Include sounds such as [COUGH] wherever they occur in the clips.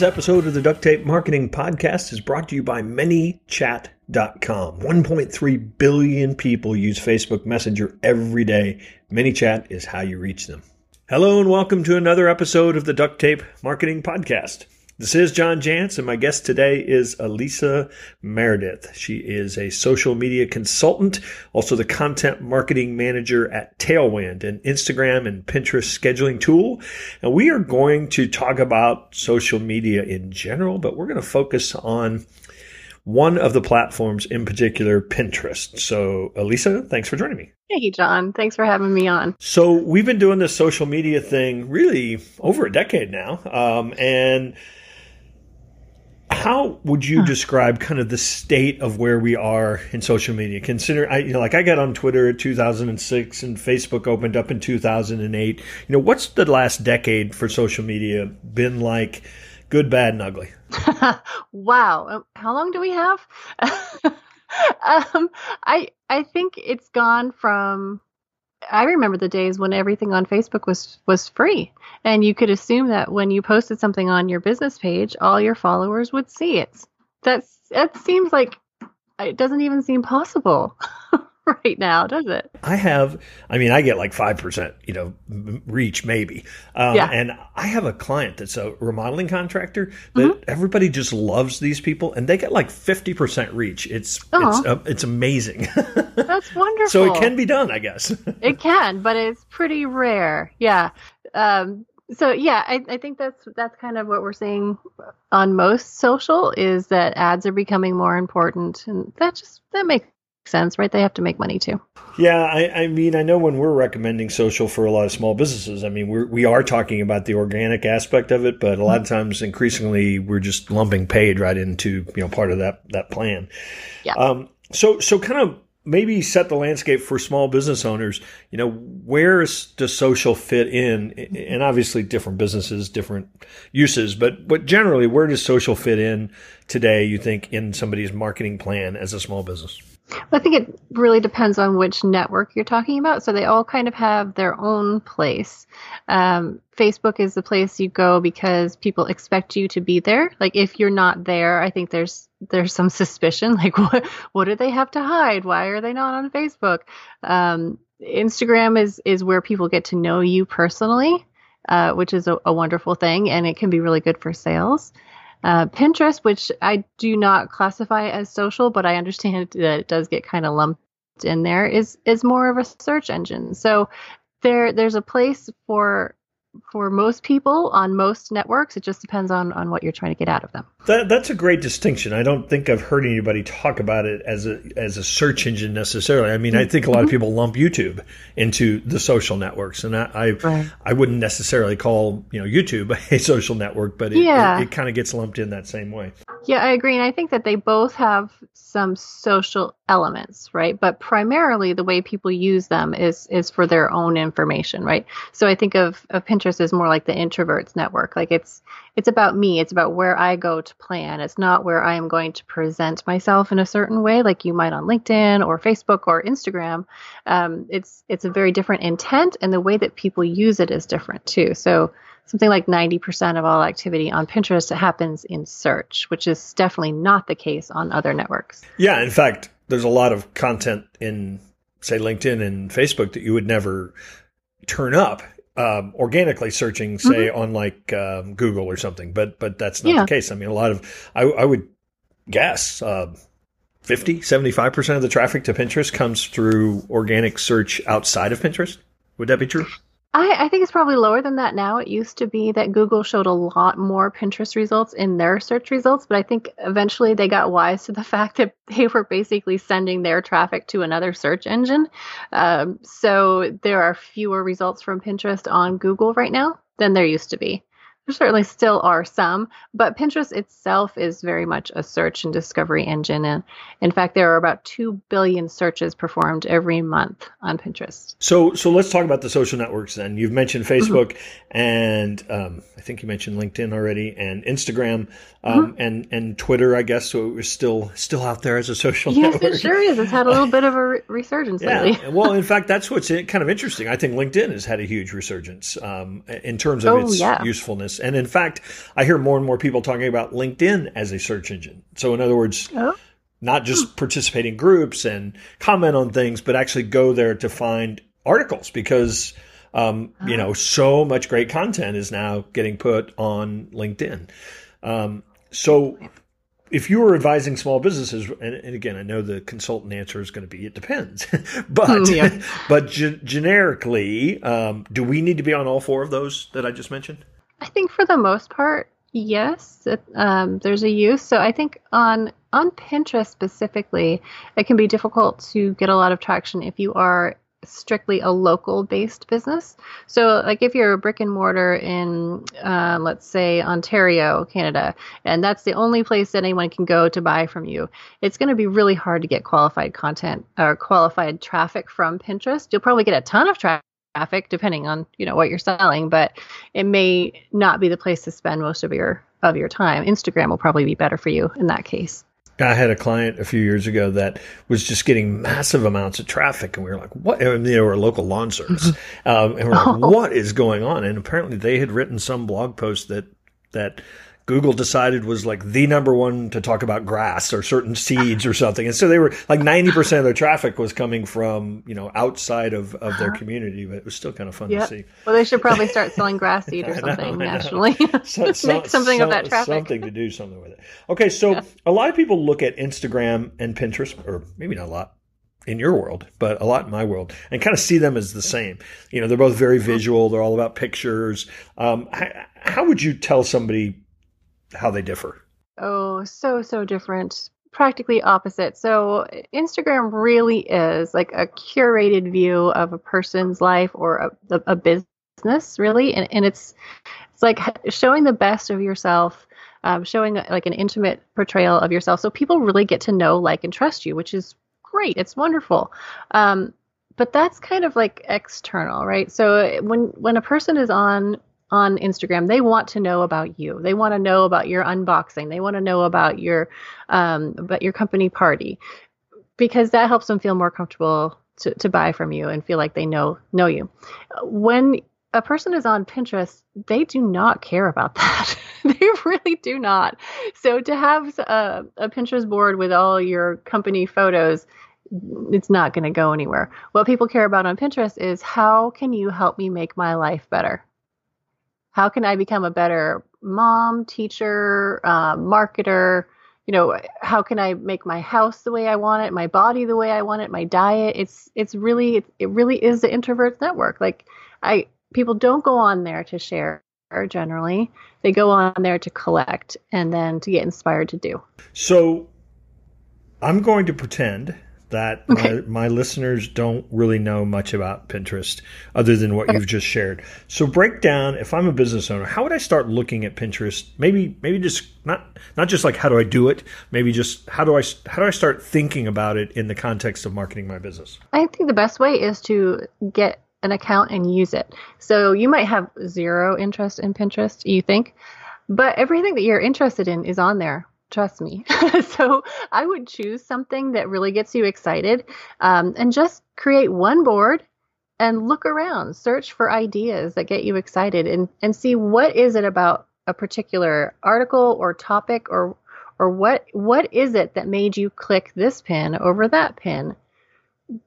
This episode of the Duct Tape Marketing Podcast is brought to you by ManyChat.com. 1.3 billion people use Facebook Messenger every day. ManyChat is how you reach them. Hello and welcome to another episode of the Duct Tape Marketing Podcast. This is John Jantsch, and my guest today is Alisa Meredith. She is a social media consultant, also the content marketing manager at Tailwind, an Instagram and Pinterest scheduling tool. And we are going to talk about social media in general, but we're going to focus on one of the platforms in particular, Pinterest. So, Alisa, thanks for joining me. Hey, John. Thanks for having me on. So, we've been doing this social media thing really over a decade now. Um, and how would you describe kind of the state of where we are in social media? Consider, I, you know, like I got on Twitter in 2006 and Facebook opened up in 2008. You know, what's the last decade for social media been like? Good, bad, and ugly. [LAUGHS] wow, um, how long do we have? [LAUGHS] um, I I think it's gone from I remember the days when everything on Facebook was was free, and you could assume that when you posted something on your business page, all your followers would see it. That's that seems like it doesn't even seem possible. [LAUGHS] [LAUGHS] right now, does it? I have, I mean, I get like 5%, you know, reach maybe. Um, yeah. And I have a client that's a remodeling contractor that mm-hmm. everybody just loves these people and they get like 50% reach. It's, it's, uh, it's amazing. [LAUGHS] that's wonderful. so it can be done, I guess. [LAUGHS] it can, but it's pretty rare. Yeah. Um, so yeah, I, I think that's that's kind of what we're seeing on most social is that ads are becoming more important, and that just that makes sense, right? They have to make money too. Yeah, I, I, mean, I know when we're recommending social for a lot of small businesses, I mean, we're, we are talking about the organic aspect of it, but a lot of times, increasingly, we're just lumping paid right into you know part of that that plan. Yeah. Um, so so kind of maybe set the landscape for small business owners. You know, where does social fit in? And obviously, different businesses, different uses, but but generally, where does social fit in today? You think in somebody's marketing plan as a small business? I think it really depends on which network you're talking about. So they all kind of have their own place. Um, Facebook is the place you go because people expect you to be there. Like if you're not there, I think there's there's some suspicion. [LAUGHS] Like what what do they have to hide? Why are they not on Facebook? Um, Instagram is is where people get to know you personally, uh, which is a, a wonderful thing, and it can be really good for sales. Uh, Pinterest, which I do not classify as social, but I understand [LAUGHS] that it does get kind of lumped in there, is is more of a search engine. So there there's a place for for most people on most networks. It just depends on on what you're trying to get out of them. That, that's a great distinction. I don't think I've heard anybody talk about it as a as a search engine necessarily. I mean, I think a lot of mm-hmm. people lump YouTube into the social networks, and I I, right. I wouldn't necessarily call you know YouTube [LAUGHS] a social network, but it, yeah. it, it kind of gets lumped in that same way. Yeah, I agree, and I think that they both have some social elements, right? But primarily, the way people use them is is for their own information, right? So I think of, of Pinterest as more like the introverts network. Like it's it's about me. It's about where I go to plan. It's not where I am going to present myself in a certain way, like you might on LinkedIn or Facebook or Instagram. Um, it's it's a very different intent, and the way that people use it is different too. So something like 90% of all activity on Pinterest happens in search, which is definitely not the case on other networks. Yeah, in fact, there's a lot of content in say LinkedIn and Facebook that you would never turn up um, organically searching, say mm-hmm. on like um, Google or something. But but that's not yeah. the case. I mean, a lot of I, I would guess uh, 50, 75 percent of the traffic to Pinterest comes through organic search outside of Pinterest. Would that be true? I, I, think it's probably lower than that now. It used to be that Google showed a lot more Pinterest results in their search results, but I think eventually they got wise to the [LAUGHS] fact that they were basically sending their traffic to another search engine. Um, so there are fewer results from Pinterest on Google right now than there used to be. There certainly still are some, but Pinterest itself is very much a search and discovery engine. And in fact, there are about 2 billion searches performed every month on Pinterest. So, so let's talk about the social networks then. You've mentioned mm-hmm. Facebook mm-hmm. and um, I think you mentioned LinkedIn already and Instagram um, mm-hmm. and, and Twitter, I guess. So it was still, still out there as a social yes, network. Yes, it sure is. It's had a little bit of a re- resurgence yeah. lately. well, in [LAUGHS] fact, that's what's kind of interesting. I think LinkedIn has had a huge resurgence um, in terms of oh, its yeah. usefulness business. And in fact, I hear more and more people talking about LinkedIn as a search engine. So in other words, oh. not just participate in groups and comment on things, but actually go there to find articles because um, you know, so much great content is now getting put on LinkedIn. Um, so if you were advising small businesses, and, and, again, I know the consultant answer is going to be it depends, [LAUGHS] but mm, yeah. [LAUGHS] but ge- generically, um, do we need to be on all four of those that I just mentioned? I think for the most part, yes. It, um, there's a use. So I think on on Pinterest specifically, it can be difficult to get a lot of traction if you are strictly a local based business. So, like if you're a brick and mortar in, uh, let's say, Ontario, Canada, and that's the only place that anyone can go to buy from you, it's going to be really hard to get qualified content or qualified traffic from Pinterest. You'll probably get a ton of traffic depending on you know what you're selling but it may not be the place to spend most of your of your time instagram will probably be better for you in that case I had a client a few years ago that was just getting massive amounts of traffic, and we were like, "What?" And they were a local lawn service, um, and we're like, oh. "What is going on?" And apparently, they had written some blog post that that Google decided was like the number one to talk about grass or certain seeds or something. And so they were like 90% of their traffic was coming from, you know, outside of, of their uh-huh. community, but it was still kind of fun yep. to see. Well, they should probably start selling grass seed or [LAUGHS] something know, nationally. [LAUGHS] so, [LAUGHS] so, Make something so, of that traffic. Something to do something with it. Okay. So yeah. a lot of people look at Instagram and Pinterest, or maybe not a lot, in your world, but a lot in my world, and kind of see them as the same. You know, they're both very visual. They're all about pictures. Um, how, how, would you tell somebody how they differ? Oh, so so different. Practically opposite. So Instagram really is like a curated view of a person's life or a, a business, really, and, and it's it's like showing the best of yourself. Um, showing like an intimate portrayal of yourself so people really get to know like and trust you which is great it's wonderful um, but that's kind of like external right so when when a person is on on Instagram, they want to know about you. They want to know about your unboxing. They want to know about your um, about your company party because that helps them feel more comfortable to, to buy from you and feel like they know know you. When a person is on Pinterest, they do not care about [LAUGHS] that. they really do not. So to have a, a Pinterest board with all your company photos, it's not going to go anywhere. What people care about on Pinterest is how can you help me make my life better? How can I become a better mom, teacher, uh, marketer? You know, how can I make my house the way I want it, my body the way I want it, my diet? It's it's really it really is the introverts network. Like I people don't go on there to share generally. They go on there to collect and then to get inspired to do. So I'm going to pretend that okay. my, my, listeners don't really know much about Pinterest other than what okay. you've just shared. So break down if I'm a business owner, how would I start looking at Pinterest? Maybe maybe just not not just like how do I do it, maybe just how do I how do I start thinking about it in the context of marketing my business? I think the best way is to get an account and use it. So you might have zero interest in Pinterest, you think, but everything that you're interested in is on there trust me. [LAUGHS] so I would choose something that really gets you excited um, and just create one board and look around, search for ideas that get you excited and, and see what is it about a particular article or topic or or what what is it that made you click this pin over that pin?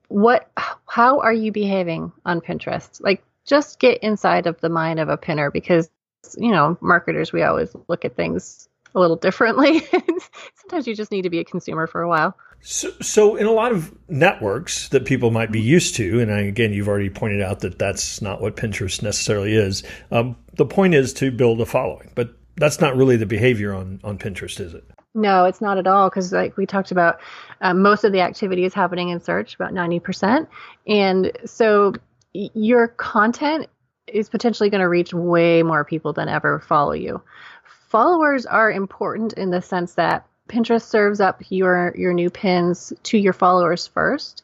What how are you behaving on Pinterest? Like just get inside of the mind of a pinner because you know, marketers we always look at things a little differently. [LAUGHS] Sometimes you just need to be a consumer for a while. So, so, in a lot of networks that people might be used to, and I, again, you've already pointed out that that's not what Pinterest necessarily is. Um, the point is to build a following, but that's not really the behavior on on Pinterest, is it? No, it's not at all. Because, like we talked about, um, most of the activity is happening in search, about ninety percent, and so your content is potentially going to reach way more people than ever follow you followers are important in the sense that Pinterest serves up your your new pins to your followers first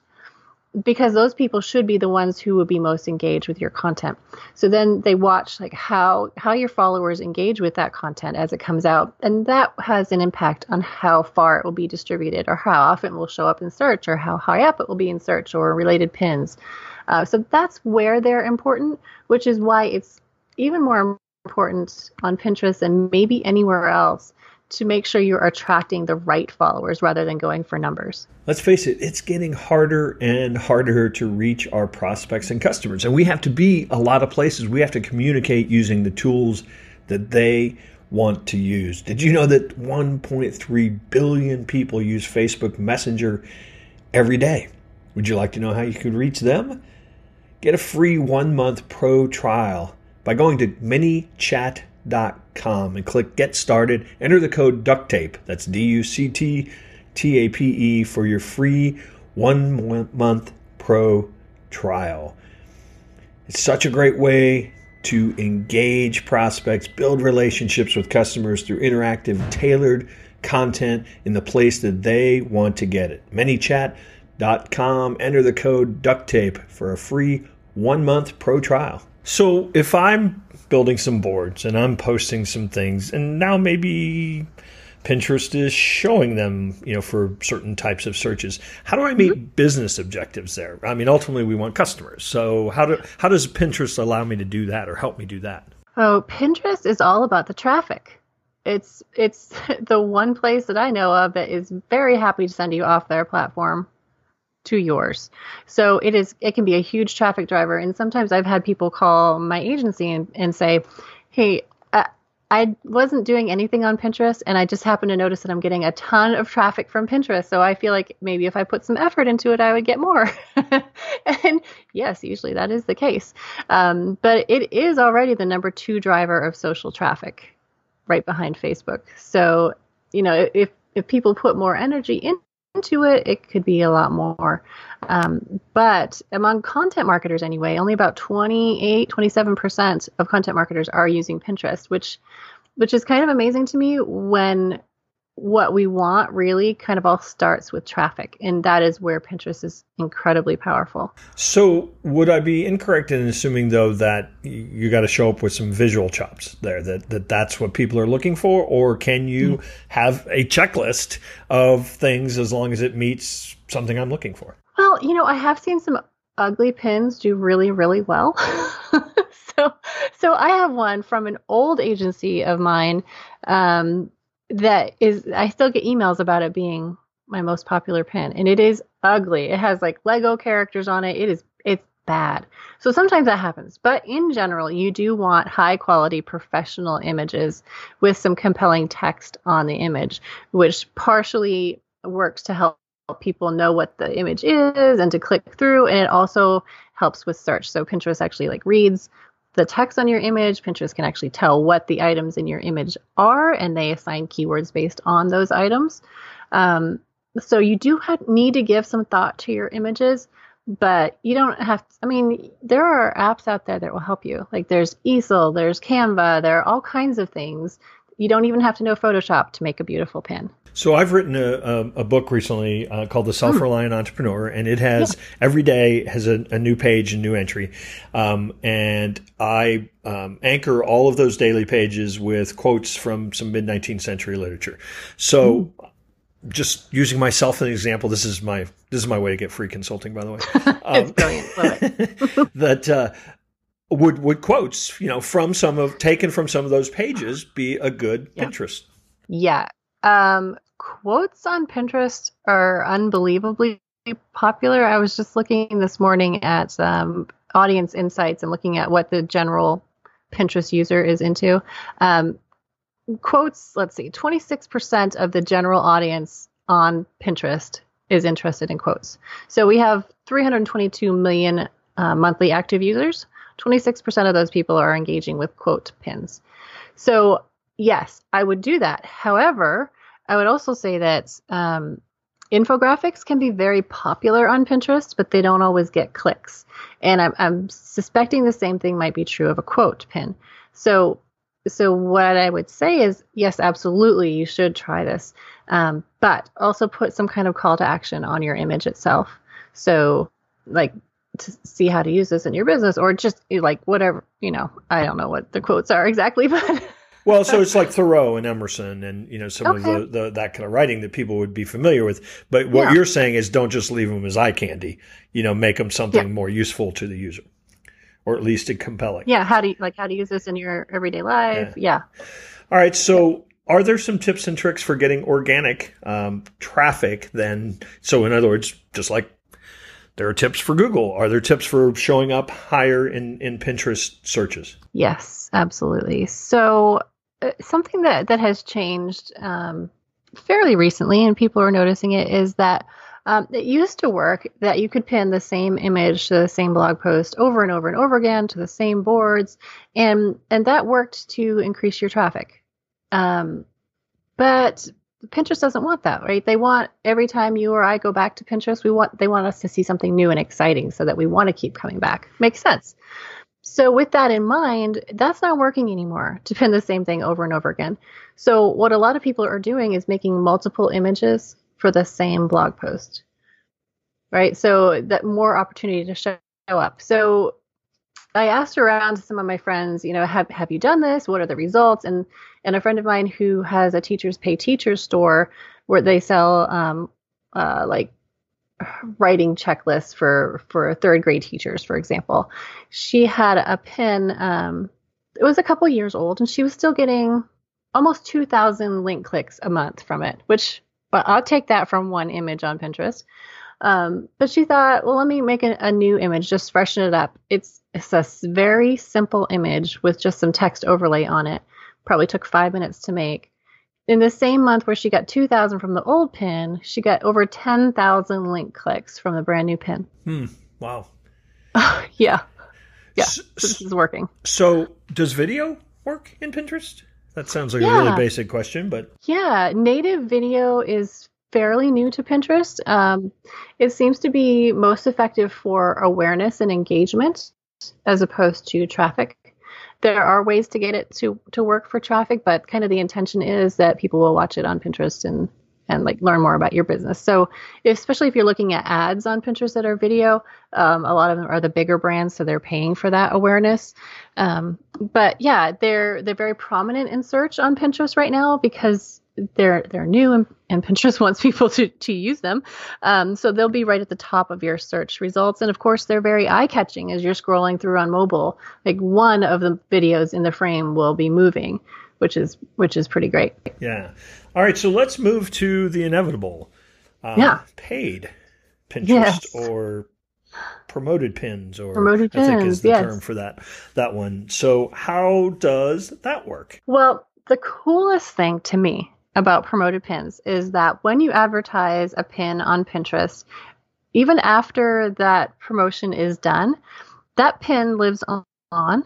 because those people should be the ones who will be most engaged with your content. So then they watch like how how your followers engage with that content as it comes out and that has an impact on how far it will be distributed or how often it will show up in search or how high up it will be in search or related pins. Uh, so that's where they're important, which is why it's even more important on Pinterest and maybe anywhere else to make sure you're attracting the right followers rather than going for numbers. Let's face it, it's getting harder and harder to reach our prospects and customers. And we have to be a lot of places. We have to communicate using the tools that they want to use. Did you know that 1.3 billion people use Facebook Messenger every day? Would you like to know how you could reach them? Get a free one month pro trial by going to manychat.com and click Get Started. Enter the code DUCTTAPE, that's D U C T T A P E, for your free one month pro trial. It's such a great way to engage prospects, build relationships with customers through interactive, tailored content in the place that they want to get it. ManyChat.com. Enter the code DUCTTAPE for a free one month pro trial. So if I'm building some boards and I'm posting some things, and now maybe Pinterest is showing them, you know, for certain types of searches. How do I meet mm-hmm. business objectives there? I mean, ultimately we want customers. So how do how does Pinterest allow me to do that or help me do that? Oh, Pinterest is all about the traffic. It's it's [LAUGHS] the one place that I know of that is very happy to send you off their platform to yours. So it is it can be a huge traffic driver and sometimes I've had people call my agency and, and say, "Hey, I wasn't doing anything on Pinterest and I just happened to notice that I'm getting a ton of traffic from Pinterest. So I feel like maybe if I put some effort into it, I would get more. [LAUGHS] and yes, usually that is the case. Um, but it is already the number two driver of social traffic right behind Facebook. So, you know, if, if people put more energy in, into it, it could be a lot more. Um, but among content marketers, anyway, only about 28, 27% of content marketers are using Pinterest, which which is kind of amazing to me when what we want really kind of all starts with traffic and that is where pinterest is incredibly powerful. So would i be incorrect in assuming though that you got to show up with some visual chops there that, that that's what people are looking for? Or can you mm-hmm. have a checklist of things as long as it meets something i'm looking for? Well you know i have seen some ugly pins do really really well. [LAUGHS] So so i have one from an old agency of mine um, that is I still get emails about it being my most popular pin and it is ugly. It has like Lego characters on it. It is it's bad. So sometimes that happens, but in general, you do want high quality professional images with some compelling text on the image, which partially works to help people know what the image is and to click through and it also helps with search. So Pinterest actually like reads the text on your image, Pinterest can actually tell what the items in your image are, and they assign keywords based on those items. Um, so you do have, need to give some thought to your images, but you don't have. To, I mean, there are apps out there that will help you. Like there's Easel, there's Canva, there are all kinds of things. You don't even have to know Photoshop to make a beautiful pin. So I've written a, a, a book recently uh, called The Self Reliant Entrepreneur, and it has yeah. every day has a, a, new page and new entry, um, and I um, anchor all of those daily pages with quotes from some mid 19th century literature. So. Mm. Just using myself as an example, this is my this is my way to get free consulting. By the way, [LAUGHS] um, it's brilliant. Love it. [LAUGHS] that uh, would would quotes you know from some of taken from some of those pages be a good yeah. Pinterest? Yeah, um, quotes on Pinterest are unbelievably popular. I was just looking this morning at um, audience insights and looking at what the general Pinterest user is into. Um, quotes, let's see, 26% of the general audience on Pinterest is interested in quotes. So we have 322 million uh, monthly active users. 26% of those people are engaging with quote pins. So, yes, I would do that. However, I would also say that um, infographics can be very popular on Pinterest, but they don't always get clicks. And I'm, I'm suspecting the same thing might be true of a quote pin. So, so what I would say is, yes, absolutely, you should try this, um, but also put some kind of call to action on your image itself. So, like to see how to use this in your business, or just like whatever you know. I don't know what the quotes are [LAUGHS] exactly, but well, so it's like Thoreau and Emerson, and you know some okay. of the, the, that kind of writing that people would be familiar with. But what yeah. you're saying is, don't just leave them as eye candy. You know, make them something yeah. more useful to the user. or at least compelling. Yeah. How do you like how to use this in your everyday life? Yeah. yeah. All right. So are there some tips and tricks for getting organic um, traffic then? So in other words, just like there are tips for Google. Are there tips for showing up higher in, in Pinterest searches? Yes, absolutely. So uh, something that, that has changed um, fairly recently, and people are noticing it, is that um, it used to work that you could pin the same image to the same blog post over and over and over again to the same boards, and and that worked to increase your traffic. Um, but Pinterest doesn't want that, right? They want every time you or I go back to Pinterest, we want they want us to see something new and exciting so that we want to keep coming back. Makes sense. So with that in mind, that's not working anymore to pin the same thing over and over again. So what a lot of people are doing is making multiple images for the same blog post. Right? So that more opportunity to show up. So I asked around to some of my friends, you know, have have you done this? What are the results? And and a friend of mine who has a teachers pay teachers store where they sell um, uh, like writing checklists for for third grade teachers, for example. She had a pin. Um, it was a couple years old, and she was still getting almost 2,000 link clicks a month from it, which well, I'll take that from one image on Pinterest. Um, but she thought, well, let me make a, a, new image, just freshen it up. It's it's a very simple image with just some text overlay on it. Probably took five minutes to make. In the same month where she got 2,000 from the old pin, she got over 10,000 link clicks from the brand new pin. Hmm. Wow. [LAUGHS] yeah. Yeah. So, this is working. So, does video work in Pinterest? That sounds like yeah. a really basic question, but yeah, native video is fairly new to Pinterest. Um, it seems to be most effective for awareness and engagement as opposed to traffic. There are ways to get it to to work for traffic, but kind of the intention is that people will watch it on Pinterest and and like learn more about your business. So, especially if you're looking at ads on Pinterest that are video, um, a lot of them are the bigger brands, so they're paying for that awareness. Um, but yeah, they're they're very prominent in search on Pinterest right now because they're they're new and, and Pinterest [LAUGHS] wants people to to use them. Um, so they'll be right at the top of your search results, and of course they're very eye catching as you're scrolling through on mobile. Like one of the videos in the frame will be moving, which is which is pretty great. Yeah. All right, so let's move to the inevitable. Uh, yeah. Paid Pinterest yes. or promoted pins or promoted pins, I think is the yes. term for that that one. So how does that work? Well, the coolest thing to me about promoted pins is that when you advertise a pin on Pinterest, even after that promotion is done, that pin lives on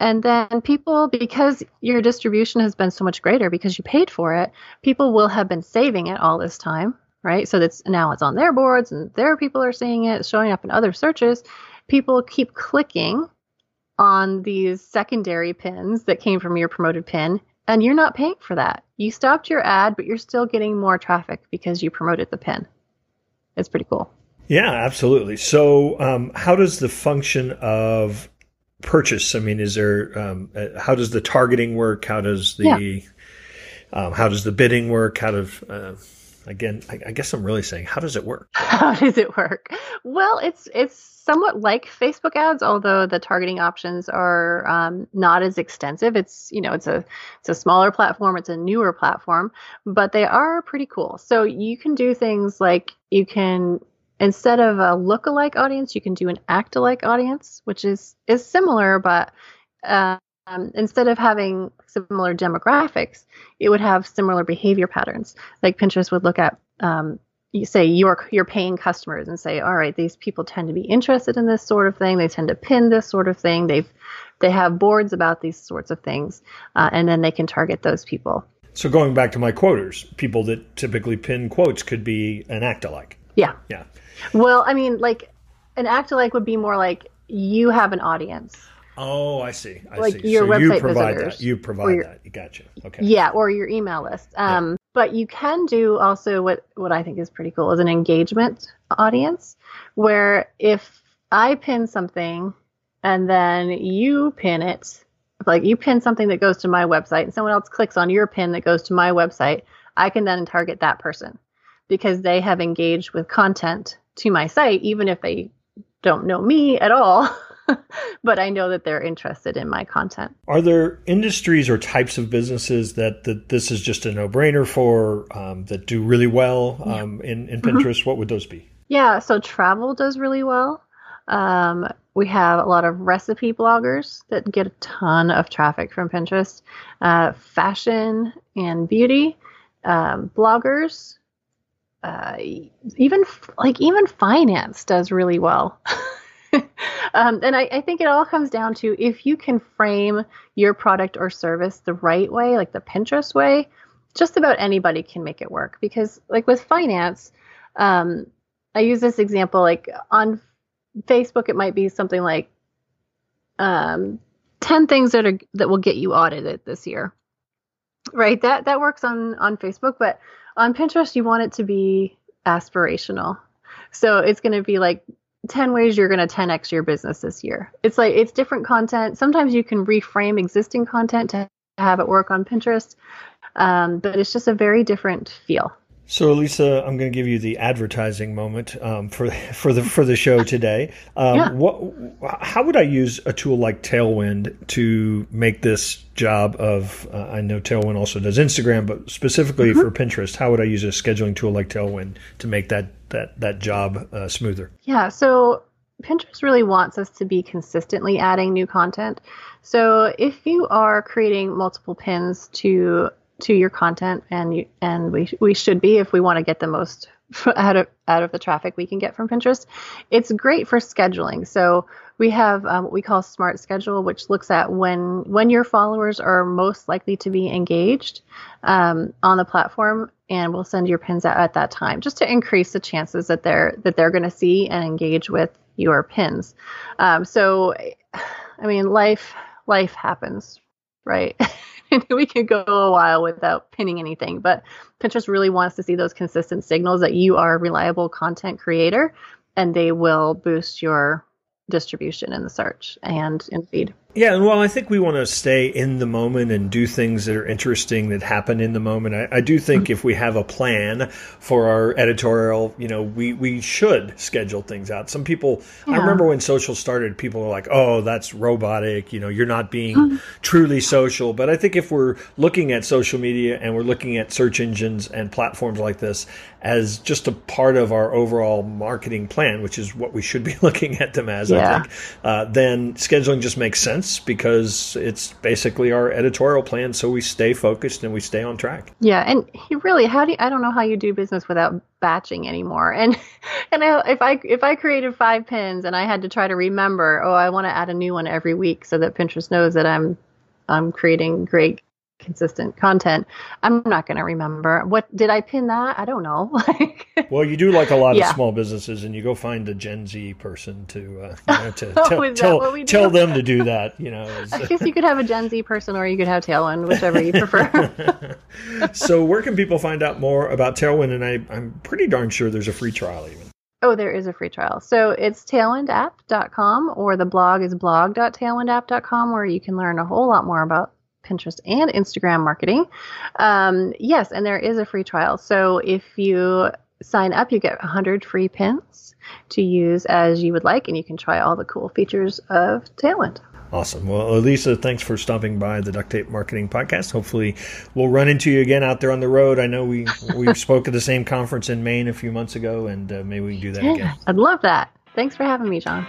and then people, because your distribution has been so much greater because you paid for it, people will have been saving it all this time, right? So that's now it's on their boards and their people are seeing it, showing up in other searches. People keep clicking on these secondary pins that came from your promoted pin, and you're not paying for that. You stopped your ad, but you're still getting more traffic because you promoted the pin. It's pretty cool. Yeah, absolutely. So, um, how does the function of purchase? I mean, is there um, uh, how does the targeting work? How does the yeah. um, how does the bidding work? How does uh, again? I, I, guess I'm really saying, how does it work? [LAUGHS] How does it work? Well, it's it's somewhat like Facebook ads, although the targeting options are um, not as extensive. It's you know it's a it's a smaller platform, it's a newer platform, but they are pretty cool. So you can do things like you can instead of a look-alike audience, you can do an act-alike audience, which is is similar, but um, instead of having similar demographics, it would have similar behavior patterns. Like Pinterest would look at, um, you say your your paying customers and say, all right, these people tend to be interested in this sort of thing. They tend to pin this sort of thing. They've they have boards about these sorts of things, uh, and then they can target those people. So going back to my quoters, people that typically pin quotes could be an act alike. Yeah. Yeah. Well, I mean, like an act alike would be more like you have an audience. Oh, I see. I like see. your so website you provide visitors. that. You provide your, that. Gotcha. Okay. Yeah, or your email list. Um, yeah. But you can do also what what I think is pretty cool is an engagement audience, where if I pin something and then you pin it, like you pin something that goes to my website and someone else clicks on your pin that goes to my website, I can then target that person because they have engaged with content to my site, even if they don't know me at all. [LAUGHS] [LAUGHS] but I know that they're interested in my content. Are there industries or types of businesses that, that this is just a no brainer for um, that do really well um, in, in mm-hmm. Pinterest? Mm-hmm. What would those be? Yeah, so travel does really well. Um, we have a lot of recipe bloggers that get a ton of traffic from Pinterest. Uh, fashion and beauty um, bloggers, uh, even like even finance does really well. [LAUGHS] [LAUGHS] um, and I, I, think it all comes down to if you can frame your product or service the right way, like the Pinterest way, just about anybody can make it work. Because like with finance, um, I use this example like on Facebook, it might be something like um, 10 things that are that will get you audited this year. Right? That that works on on Facebook, but on Pinterest you want it to be aspirational. So it's going to be like 10 ways you're going to 10x your business this year. It's like it's different content. Sometimes you can reframe existing content to have it work on Pinterest. Um, but it's just a very different feel. So, Alisa, I'm going to give you the advertising moment um, for for the for the show today. Um, yeah. What? How would I use a tool like Tailwind to make this job of? Uh, I know Tailwind also does Instagram, but specifically mm-hmm. for Pinterest, how would I use a scheduling tool like Tailwind to make that that that job uh, smoother? Yeah. So Pinterest really wants us to be consistently adding new content. So if you are creating multiple pins to to your content and you, and we we should be if we want to get the most [LAUGHS] out of out of the traffic we can get from Pinterest. It's great for scheduling. So we have um, what we call Smart Schedule, which looks at when when your followers are most likely to be engaged um, on the platform, and we'll send your pins out at that time, just to increase the chances that they're that they're going to see and engage with your pins. Um, so, I mean, life life happens, right? [LAUGHS] we could go a while without pinning anything, but Pinterest really wants to see those consistent signals that you are a reliable content creator and they will boost your distribution in the search and in feed. Yeah, and well, I think we want to stay in the moment and do things that are interesting that happen in the moment. I, I do think mm-hmm. if we have a plan for our editorial, you know, we, we should schedule things out. Some people, yeah. I remember when social started, people were like, oh, that's robotic. You know, you're not being mm-hmm. truly social. But I think if we're looking at social media and we're looking at search engines and platforms like this as just a part of our overall marketing plan, which is what we should be [LAUGHS] looking at them as, yeah. I think, uh, then scheduling just makes sense sense because it's basically our editorial plan so we stay focused and we stay on track. Yeah, and really how do you, I don't know how you do business without batching anymore. And [LAUGHS] and I, if I if I created 5 pins and I had to try to remember, oh, I want to add a new one every week so that Pinterest knows that I'm I'm creating great consistent content, I'm not going to remember. What did I pin that? I don't know. [LAUGHS] like well, you do like a lot yeah. of small businesses, and you go find a Gen Z person to uh, you [LAUGHS] know, to oh, tell tell, tell them to do that. You know, I guess you could have a Gen Z person, or you could have Tailwind, whichever you prefer. [LAUGHS] so, where can people find out more about Tailwind? And I, I'm pretty darn sure there's a free trial even. Oh, there is a free trial. So it's tailwindapp.com or the blog is blog.tailwindapp.com where you can learn a whole lot more about Pinterest and Instagram marketing. Um, yes, and there is a free trial. So if you sign up, you get 100 free pins to use as you would like, and you can try all the cool features of Tailwind. Awesome. Well, Alisa, thanks for stopping by the Duct Tape Marketing Podcast. Hopefully, we'll run into you again out there on the road. I know we [LAUGHS] we spoke at the same conference in Maine a few months ago, and uh, maybe we can do that yeah, again. I'd love that. Thanks for having me, John.